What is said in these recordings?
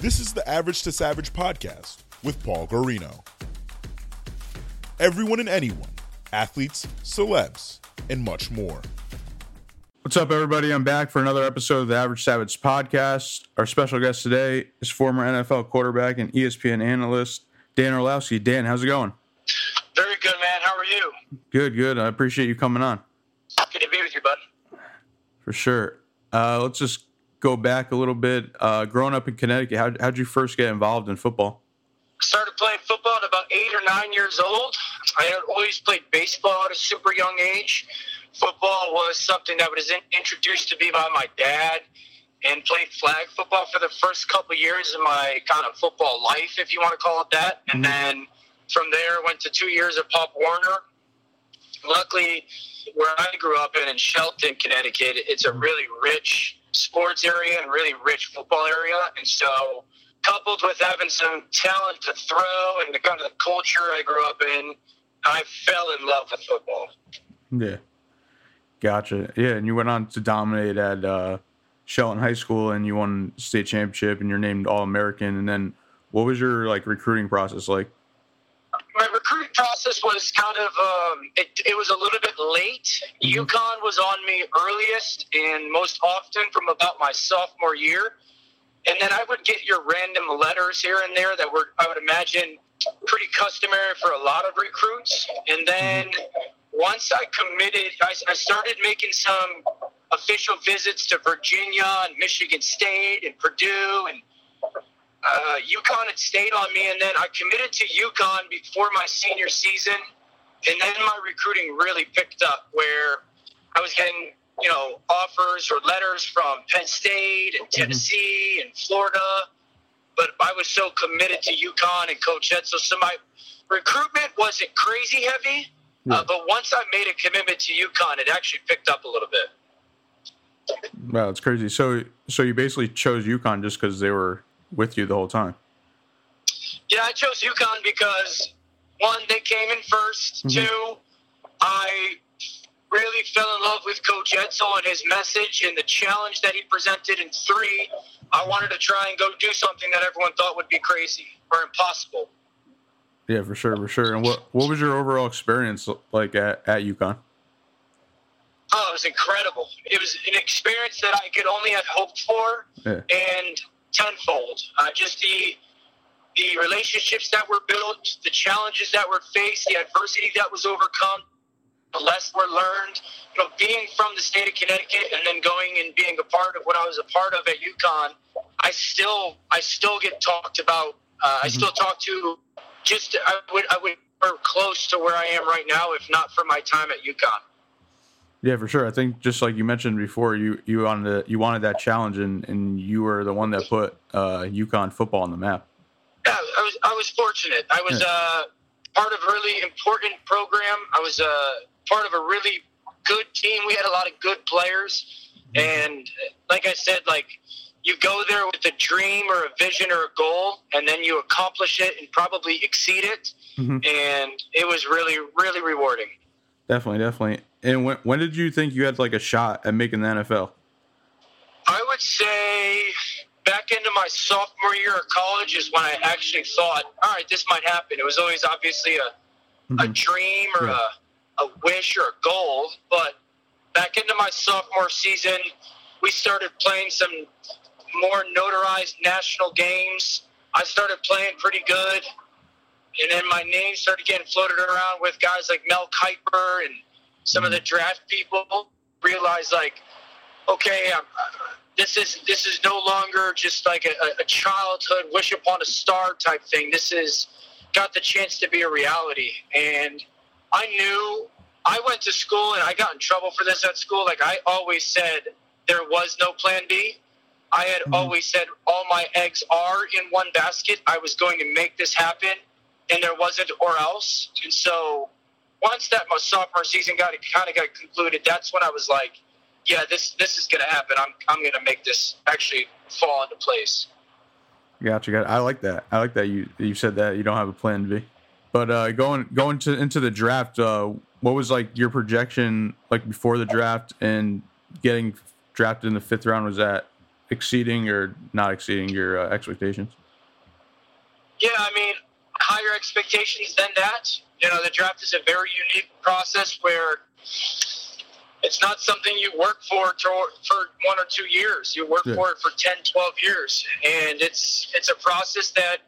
This is the Average to Savage podcast with Paul Guarino. Everyone and anyone, athletes, celebs, and much more. What's up, everybody? I'm back for another episode of the Average Savage podcast. Our special guest today is former NFL quarterback and ESPN analyst Dan Orlovsky. Dan, how's it going? Very good, man. How are you? Good, good. I appreciate you coming on Good to be with you, bud. for sure. Uh, let's just go back a little bit. Uh, growing up in Connecticut, how, how'd you first get involved in football? Started playing football at about eight or nine years old. I had always played baseball at a super young age. Football was something that was in, introduced to me by my dad, and played flag football for the first couple years of my kind of football life, if you want to call it that. And then from there, went to two years at Pop Warner. Luckily, where I grew up in in Shelton, Connecticut, it's a really rich sports area and really rich football area, and so coupled with having some talent to throw and the kind of the culture I grew up in, I fell in love with football. Yeah. Gotcha. Yeah, and you went on to dominate at uh, Shelton High School, and you won state championship, and you're named All American. And then, what was your like recruiting process like? Process was kind of um, it, it was a little bit late. UConn was on me earliest and most often from about my sophomore year, and then I would get your random letters here and there that were I would imagine pretty customary for a lot of recruits. And then once I committed, I, I started making some official visits to Virginia and Michigan State and Purdue and uh, UConn had stayed on me, and then I committed to UConn before my senior season, and then my recruiting really picked up, where I was getting you know offers or letters from Penn State and Tennessee and Florida, but I was so committed to UConn and Coach Ed, so my recruitment wasn't crazy heavy. Uh, but once I made a commitment to UConn, it actually picked up a little bit. Wow, that's crazy. So, so you basically chose UConn just because they were with you the whole time. Yeah, I chose UConn because one, they came in 1st mm-hmm. Two, I really fell in love with Coach Edsall and his message and the challenge that he presented. And three, I wanted to try and go do something that everyone thought would be crazy or impossible. Yeah, for sure, for sure. And what what was your overall experience like at at UConn? Oh, it was incredible. It was an experience that I could only have hoped for, Yeah. and tenfold. Uh, just the the relationships that were built, the challenges that were faced, the adversity that was overcome, the lessons were learned. You know, being from the state of Connecticut and then going and being a part of what I was a part of at UConn, I still I still get talked about. Uh, I still talk to just I would I would or close to where I am right now, if not for my time at UConn. Yeah, for sure. I think just like you mentioned before, you you wanted to, you wanted that challenge, and and you were the one that put uh, UConn football on the map. Yeah, I was I was fortunate. I was Yeah. uh, part of a really important program. I was uh, part of a really good team. We had a lot of good players, and uh, like I said, like you go there with a dream or a vision or a goal, and then you accomplish it and probably exceed it. Mhm. And it was really really rewarding. Definitely, definitely. And when when did you think you had like a shot at making the NFL? I would say back into my sophomore year of college is when I actually thought, all right, this might happen. It was always obviously a, a Mhm. dream or Yeah. a, a wish or a goal. But back into my sophomore season, we started playing some more notarized national games. I started playing pretty good. And then my name started getting floated around with guys like Mel Kiper and some of the draft people. Realized like, okay, I'm, this is this is no longer just like a, a childhood wish upon a star type thing. This is got the chance to be a reality. And I knew I went to school and I got in trouble for this at school. Like I always said, there was no plan B. I had Mhm. always said all my eggs are in one basket. I was going to make this happen, and there wasn't or else. And so once that my sophomore season got kind of got concluded, that's when I was like, yeah, this this is gonna happen. I'm I'm gonna make this actually fall into place. Gotcha. Got I like that. I like that you you said that you don't have a plan B. But uh, going going to into the draft, uh, what was like your projection like before the draft and getting drafted in the fifth round? Was that exceeding or not exceeding your uh, expectations? Yeah, I mean, higher expectations than that. You know, the draft is a very unique process where it's not something you work for for one or two years. You work Yeah. for it for 10, 12 years. And it's it's a process that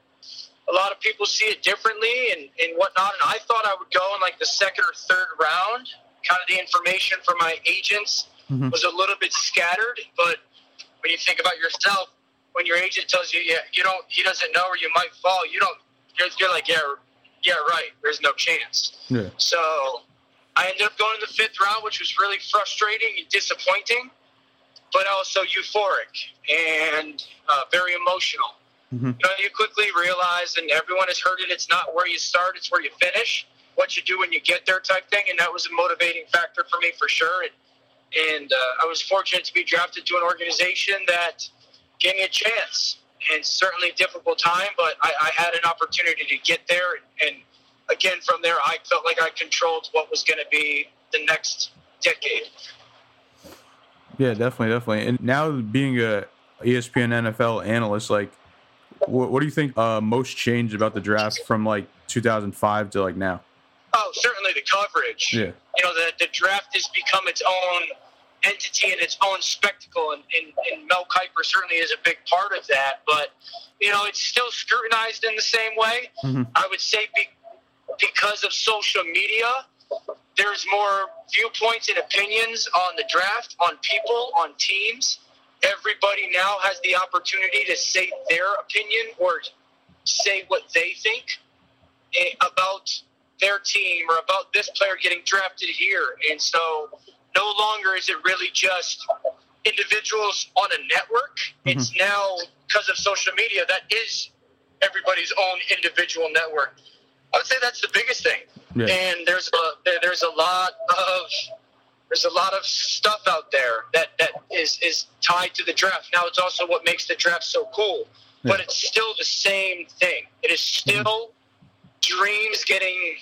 a lot of people see it differently and, and whatnot. And I thought I would go in like the second or third round. Kind of the information from my agents Mhm. was a little bit scattered. But when you think about yourself, when your agent tells you, yeah, you don't, he doesn't know or you might fall, you don't, you're, you're like, yeah, yeah, right. There's no chance. Yeah. So I ended up going in the fifth round, which was really frustrating and disappointing, but also euphoric and uh, very emotional. Mhm. You know, you quickly realize, and everyone has heard it, it's not where you start, it's where you finish, what you do when you get there type thing. And that was a motivating factor for me for sure. And, and uh, I was fortunate to be drafted to an organization that gave me a chance. And certainly a difficult time, but I, I had an opportunity to get there. And, and again, from there, I felt like I controlled what was going to be the next decade. Yeah, definitely, definitely. And now being a ESPN NFL analyst, like, what, what do you think uh, most changed about the draft from like 2005 to like now? Oh, certainly the coverage. Yeah. You know, the, the draft has become its own entity and its own spectacle, and, and, and Mel Kiper certainly is a big part of that. But, you know, it's still scrutinized in the same way. Mhm. I would say be, because of social media, there's more viewpoints and opinions on the draft, on people, on teams. Everybody now has the opportunity to say their opinion or say what they think eh, about their team or about this player getting drafted here. And so no longer is it really just individuals on a network. Mm-hmm. It's now because of social media that is everybody's own individual network. I would say that's the biggest thing. Yeah. And there's a there's a lot of there's a lot of stuff out there that, that is, is tied to the draft. Now it's also what makes the draft so cool. But it's still the same thing. It is mm-hmm. still dreams getting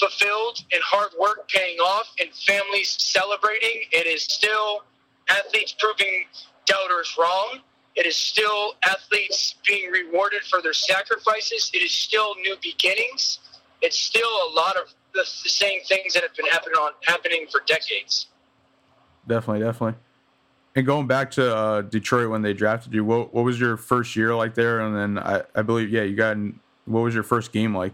fulfilled and hard work paying off and families celebrating. It is still athletes proving doubters wrong. It is still athletes being rewarded for their sacrifices. It is still new beginnings. It's still a lot of the, the same things that have been happening on happening for decades. Definitely, definitely. And going back to uh, Detroit when they drafted you, what what was your first year like there? And then I, I believe, yeah, you got. In, what was your first game like?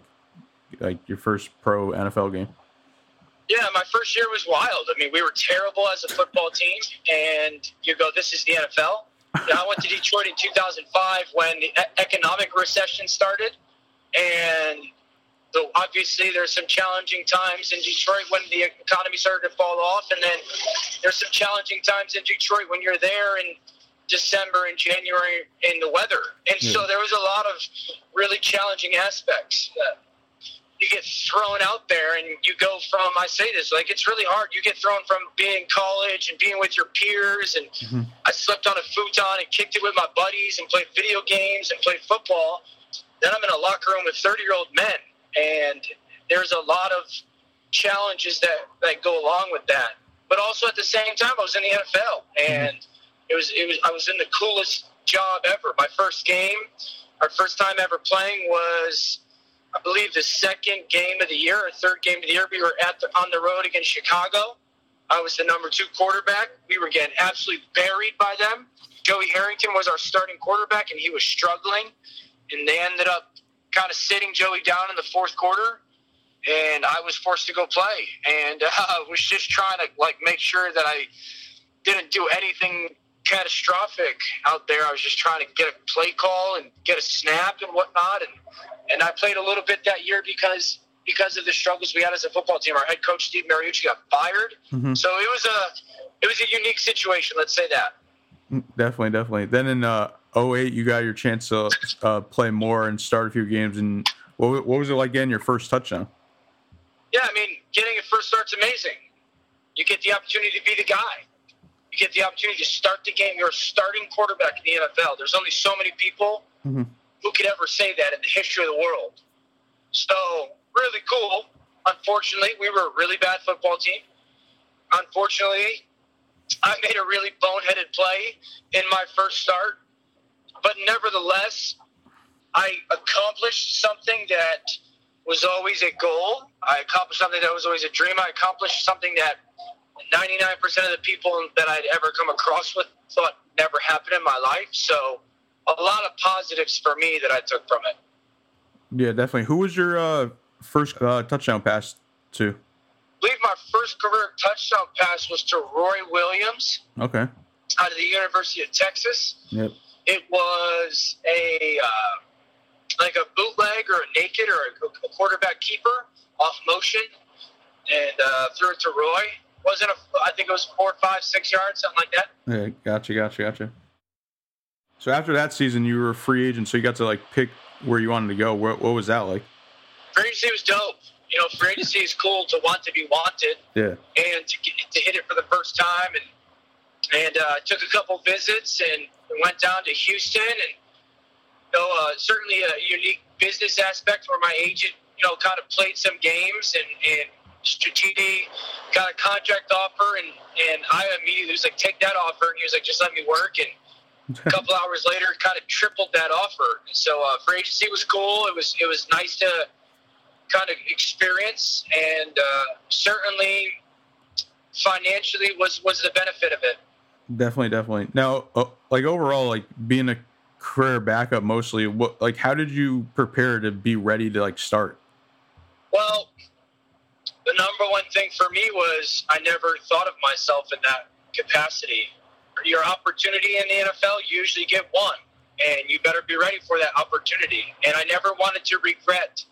Like your first pro NFL game? Yeah, my first year was wild. I mean, we were terrible as a football team, and you go, "This is the NFL." Yeah, I went to Detroit in 2005 when the economic recession started, and so obviously there's some challenging times in Detroit when the economy started to fall off, and then there's some challenging times in Detroit when you're there in December and January in the weather, and so there was a lot of really challenging aspects. Uh, you get thrown out there and you go from I say this like it's really hard. You get thrown from being in college and being with your peers and Mhm. I slept on a futon and kicked it with my buddies and played video games and played football. Then I'm in a locker room with 30 year old men and there's a lot of challenges that, that go along with that. But also at the same time I was in the NFL and it was it was I was in the coolest job ever. My first game, our first time ever playing was I believe the second game of the year or third game of the year. We were at the, on the road against Chicago. I was the number two quarterback. We were getting absolutely buried by them. Joey Harrington was our starting quarterback, and he was struggling. And they ended up kind of sitting Joey down in the fourth quarter, and I was forced to go play. And I was just trying to like make sure that I didn't do anything catastrophic out there. I was just trying to get a play call and get a snap and whatnot, and and I played a little bit that year because because of the struggles we had as a football team. Our head coach Steve Mariucci got fired, Mhm. so it was a it was a unique situation. Let's say that. Mm, Definitely, definitely. Then in uh, 08, you got your chance to uh, play more and start a few games. And what, what was it like getting your first touchdown? Yeah, I mean, getting a first start's amazing. You get the opportunity to be the guy. You get the opportunity to start the game. You're a starting quarterback in the NFL. There's only so many people Mhm. who could ever say that in the history of the world. So, really cool. Unfortunately, we were a really bad football team. Unfortunately, I made a really boneheaded play in my first start, but nevertheless, I accomplished something that was always a goal. I accomplished something that was always a dream. I accomplished something that 99% of the people that I'd ever come across with thought never happened in my life. So, a lot of positives for me that I took from it. Yeah, definitely. Who was your uh, first uh, touchdown pass to? I believe my first career touchdown pass was to Roy Williams Okay. out of the University of Texas. Yep. It was a uh, like a bootleg or a naked or a, a quarterback keeper off motion, and uh, threw it to Roy. Wasn't a I think it was four, five, six yards, something like that. Yeah, gotcha, gotcha, gotcha. So after that season, you were a free agent, so you got to like pick where you wanted to go. What, what was that like? Free agency was dope. You know, free agency is cool to want to be wanted Yeah. and to, get, to hit it for the first time, and and uh, took a couple visits and went down to Houston, and you know, uh, certainly a unique business aspect where my agent, you know, kind of played some games and and strategic got a contract offer, and and I immediately was like, take that offer, and he was like, just let me work, and a couple hours later, kind of tripled that offer. And so uh, free agency was cool. It was it was nice to kind of experience, and uh, certainly financially was was the benefit of it. Definitely, definitely. Now, uh, like overall, like being a career backup, mostly, what like how did you prepare to be ready to like start? Well, the number one thing for me was I never thought of myself in that capacity. Your opportunity in the NFL, you usually get one, and you better be ready for that opportunity. And I never wanted to regret.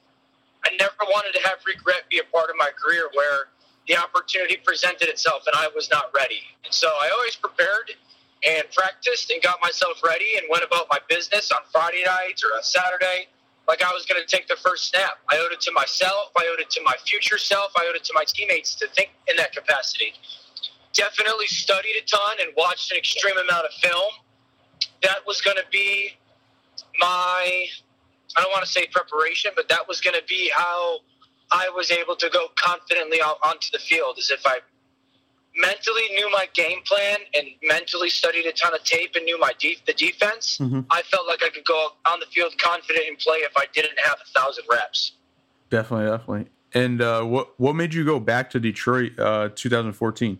I never wanted to have regret be a part of my career where the opportunity presented itself and I was not ready. And so I always prepared and practiced and got myself ready and went about my business on Friday nights or a Saturday like I was going to take the first snap. I owed it to myself. I owed it to my future self. I owed it to my teammates to think in that capacity. Definitely studied a ton and watched an extreme amount of film. That was going to be my, I don't want to say preparation, but that was going to be how I was able to go confidently out onto the field as if I mentally knew my game plan and mentally studied a ton of tape and knew my de- the defense, Mhm. I felt like I could go on the field confident and play if I didn't have a thousand reps. Definitely, definitely. And uh, what what made you go back to Detroit, uh, 2014?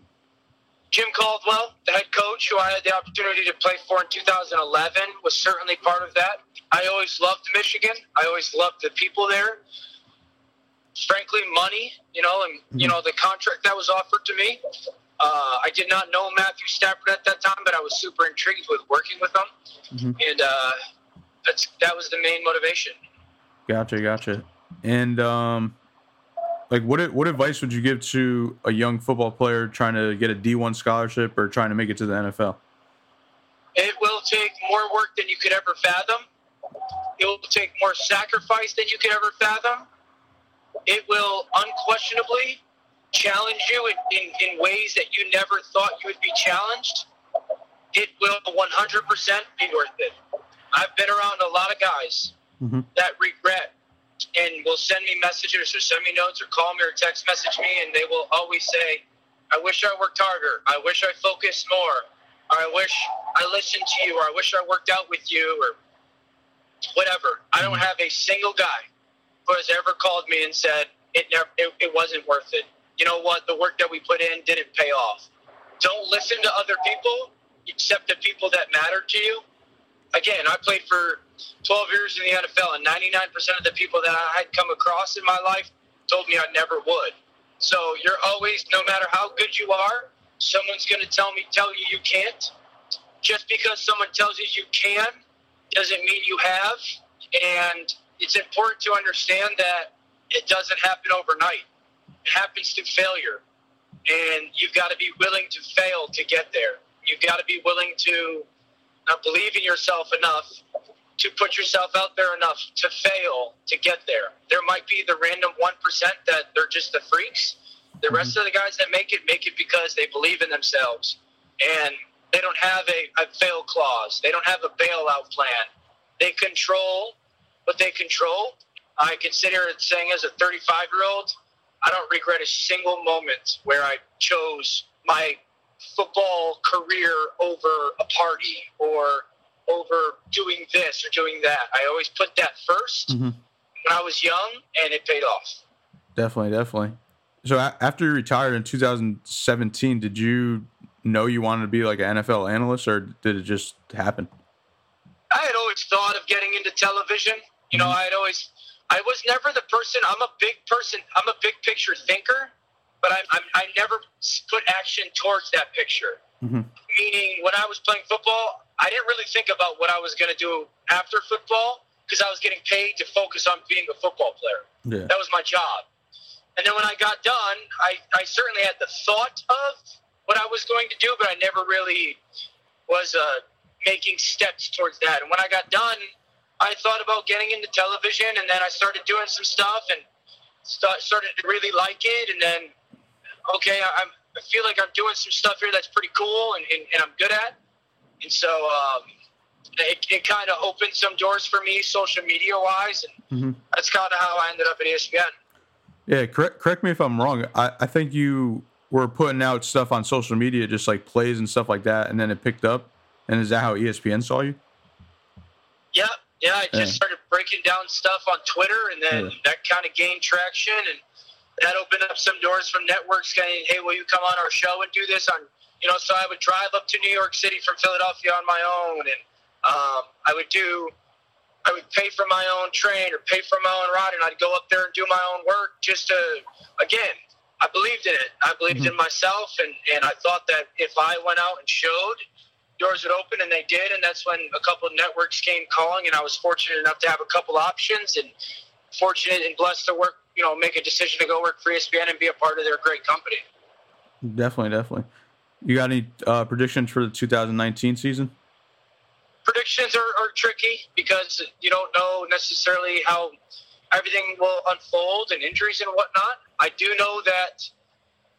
Jim Caldwell, the head coach who I had the opportunity to play for in 2011, was certainly part of that. I always loved Michigan. I always loved the people there. Frankly, money, you know, and you know the contract that was offered to me. Uh, I did not know Matthew Stafford at that time, but I was super intrigued with working with him, Mhm. and uh, that's that was the main motivation. Gotcha, gotcha. And um, like, what what advice would you give to a young football player trying to get a D1 scholarship or trying to make it to the NFL? It will take more work than you could ever fathom. It will take more sacrifice than you could ever fathom. It will unquestionably challenge you in, in, in ways that you never thought you would be challenged. It will 100% be worth it. I've been around a lot of guys Mhm. that regret and will send me messages or send me notes or call me or text message me, and they will always say, I wish I worked harder. I wish I focused more. Or I wish I listened to you, or I wish I worked out with you, or whatever. I don't have a single guy who has ever called me and said it never, it, it wasn't worth it. You know what? The work that we put in didn't pay off. Don't listen to other people, except the people that matter to you. Again, I played for 12 years in the NFL, and 99% of the people that I had come across in my life told me I never would. So you're always, no matter how good you are, someone's going to tell me, tell you you can't. Just because someone tells you you can doesn't mean you have. And it's important to understand that it doesn't happen overnight. It happens to failure. And you've got to be willing to fail to get there. You've got to be willing to not believe in yourself enough to put yourself out there enough to fail to get there. There might be the random 1% that they're just the freaks. The rest mm-hmm. of the guys that make it make it because they believe in themselves and they don't have a, a fail clause. They don't have a bailout plan. They control what they control. I consider it saying as a 35 year old, I don't regret a single moment where I chose my football career over a party or over doing this or doing that. I always put that 1st Mhm. when I was young, and it paid off. Definitely, definitely. So a- after you retired in 2017, did you know you wanted to be like an NFL analyst, or did it just happen? I had always thought of getting into television. You know, I had always, I was never the person. I'm a big person. I'm a big picture thinker, but I, I'm, I never put action towards that picture. Mhm. Meaning, when I was playing football, I didn't really think about what I was going to do after football because I was getting paid to focus on being a football player. Yeah. That was my job. And then when I got done, I, I certainly had the thought of what I was going to do, but I never really was uh, making steps towards that. And when I got done, I thought about getting into television, and then I started doing some stuff and start, started to really like it. And then, okay, I, I'm, I feel like I'm doing some stuff here that's pretty cool and, and, and I'm good at. And so um, it, it kind of opened some doors for me, social media wise, and Mhm. that's kind of how I ended up at ESPN. Yeah, correct. Correct me if I'm wrong. I, I think you were putting out stuff on social media, just like plays and stuff like that, and then it picked up. And is that how ESPN saw you? Yeah, yeah. I just Yeah. started breaking down stuff on Twitter, and then Yeah. that kind of gained traction, and that opened up some doors from networks saying, "Hey, will you come on our show and do this?" On you know, so I would drive up to New York City from Philadelphia on my own, and um, I would do. I would pay for my own train or pay for my own ride, and I'd go up there and do my own work just to, again, I believed in it. I believed in myself, and, and I thought that if I went out and showed, doors would open, and they did. And that's when a couple of networks came calling, and I was fortunate enough to have a couple options, and fortunate and blessed to work, you know, make a decision to go work for ESPN and be a part of their great company. Definitely, definitely. You got any uh, predictions for the 2019 season? predictions are, are tricky because you don't know necessarily how everything will unfold and injuries and whatnot. I do know that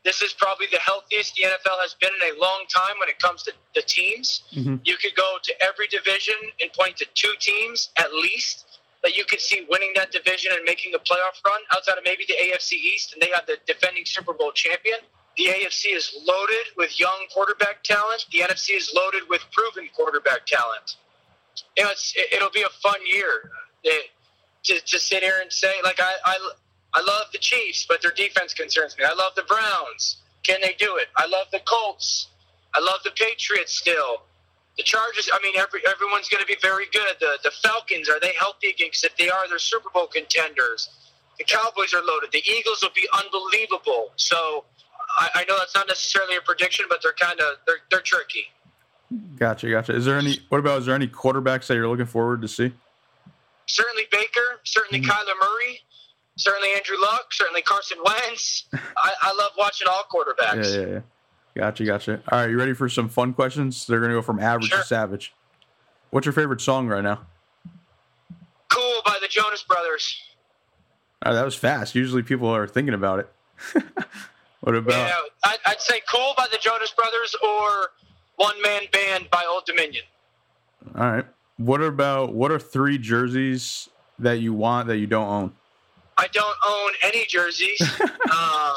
this is probably the healthiest the NFL has been in a long time when it comes to the teams. Mhm. You could go to every division and point to two teams at least that you could see winning that division and making a playoff run outside of maybe the AFC East, and they have the defending Super Bowl champion. The AFC is loaded with young quarterback talent. The NFC is loaded with proven quarterback talent. You know, it'll be a fun year It- to, to sit here and say, like, I, I, I love the Chiefs, but their defense concerns me. I love the Browns. Can they do it? I love the Colts. I love the Patriots still. The Chargers, I mean, every, everyone's going to be very good. The, the Falcons, are they healthy again? 'Cause if they are, they're Super Bowl contenders. The Cowboys are loaded. The Eagles will be unbelievable. So I, I know that's not necessarily a prediction, but they're kind of they're, they're tricky. Gotcha, gotcha. Is there any? What about? Is there any quarterbacks that you're looking forward to see? Certainly Baker, certainly Mhm. Kyler Murray, certainly Andrew Luck, certainly Carson Wentz. I, I love watching all quarterbacks. Yeah, yeah, yeah. Gotcha, gotcha. All right, you ready for some fun questions? They're gonna go from average Sure. to savage. What's your favorite song right now? Cool by the Jonas Brothers. Oh, that was fast. Usually people are thinking about it. what about? Yeah, I'd, I'd say Cool by the Jonas Brothers or One Man Band by Old Dominion. All right. What about? What are three jerseys that you want that you don't own? I don't own any jerseys. um,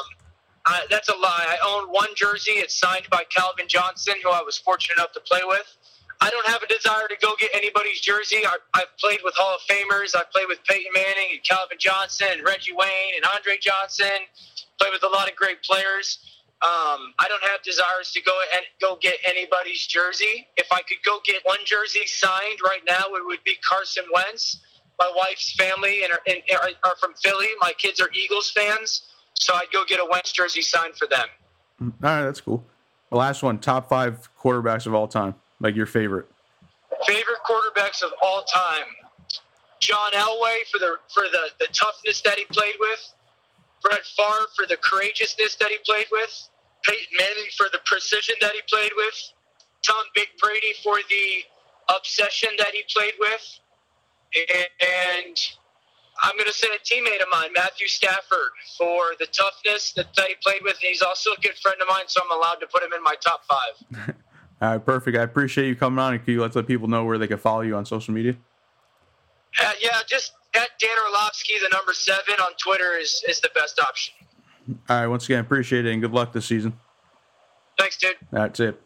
I, that's a lie. I own one jersey. It's signed by Calvin Johnson, who I was fortunate enough to play with. I don't have a desire to go get anybody's jersey. I, I've played with Hall of Famers. I've played with Peyton Manning and Calvin Johnson and Reggie Wayne and Andre Johnson. Played with a lot of great players. Um, I don't have desires to go and go get anybody's jersey. If I could go get one jersey signed right now, it would be Carson Wentz. My wife's family and are, and are, from Philly. My kids are Eagles fans, so I'd go get a Wentz jersey signed for them. Mm, all right, that's cool. The last one, top five quarterbacks of all time, like your favorite. Favorite quarterbacks of all time: John Elway for the for the, the toughness that he played with, Brett Favre for the courageousness that he played with, Peyton Manning for the precision that he played with, Tom Big Brady for the obsession that he played with, and I'm going to send a teammate of mine, Matthew Stafford, for the toughness that he played with. And he's also a good friend of mine, so I'm allowed to put him in my top five. All right, perfect. I appreciate you coming on. And can you let the people know where they can follow you on social media? Uh, yeah, just at Dan Orlovsky, the number seven on Twitter is, is the best option. All right, once again, appreciate it and good luck this season. Thanks, dude. That's it.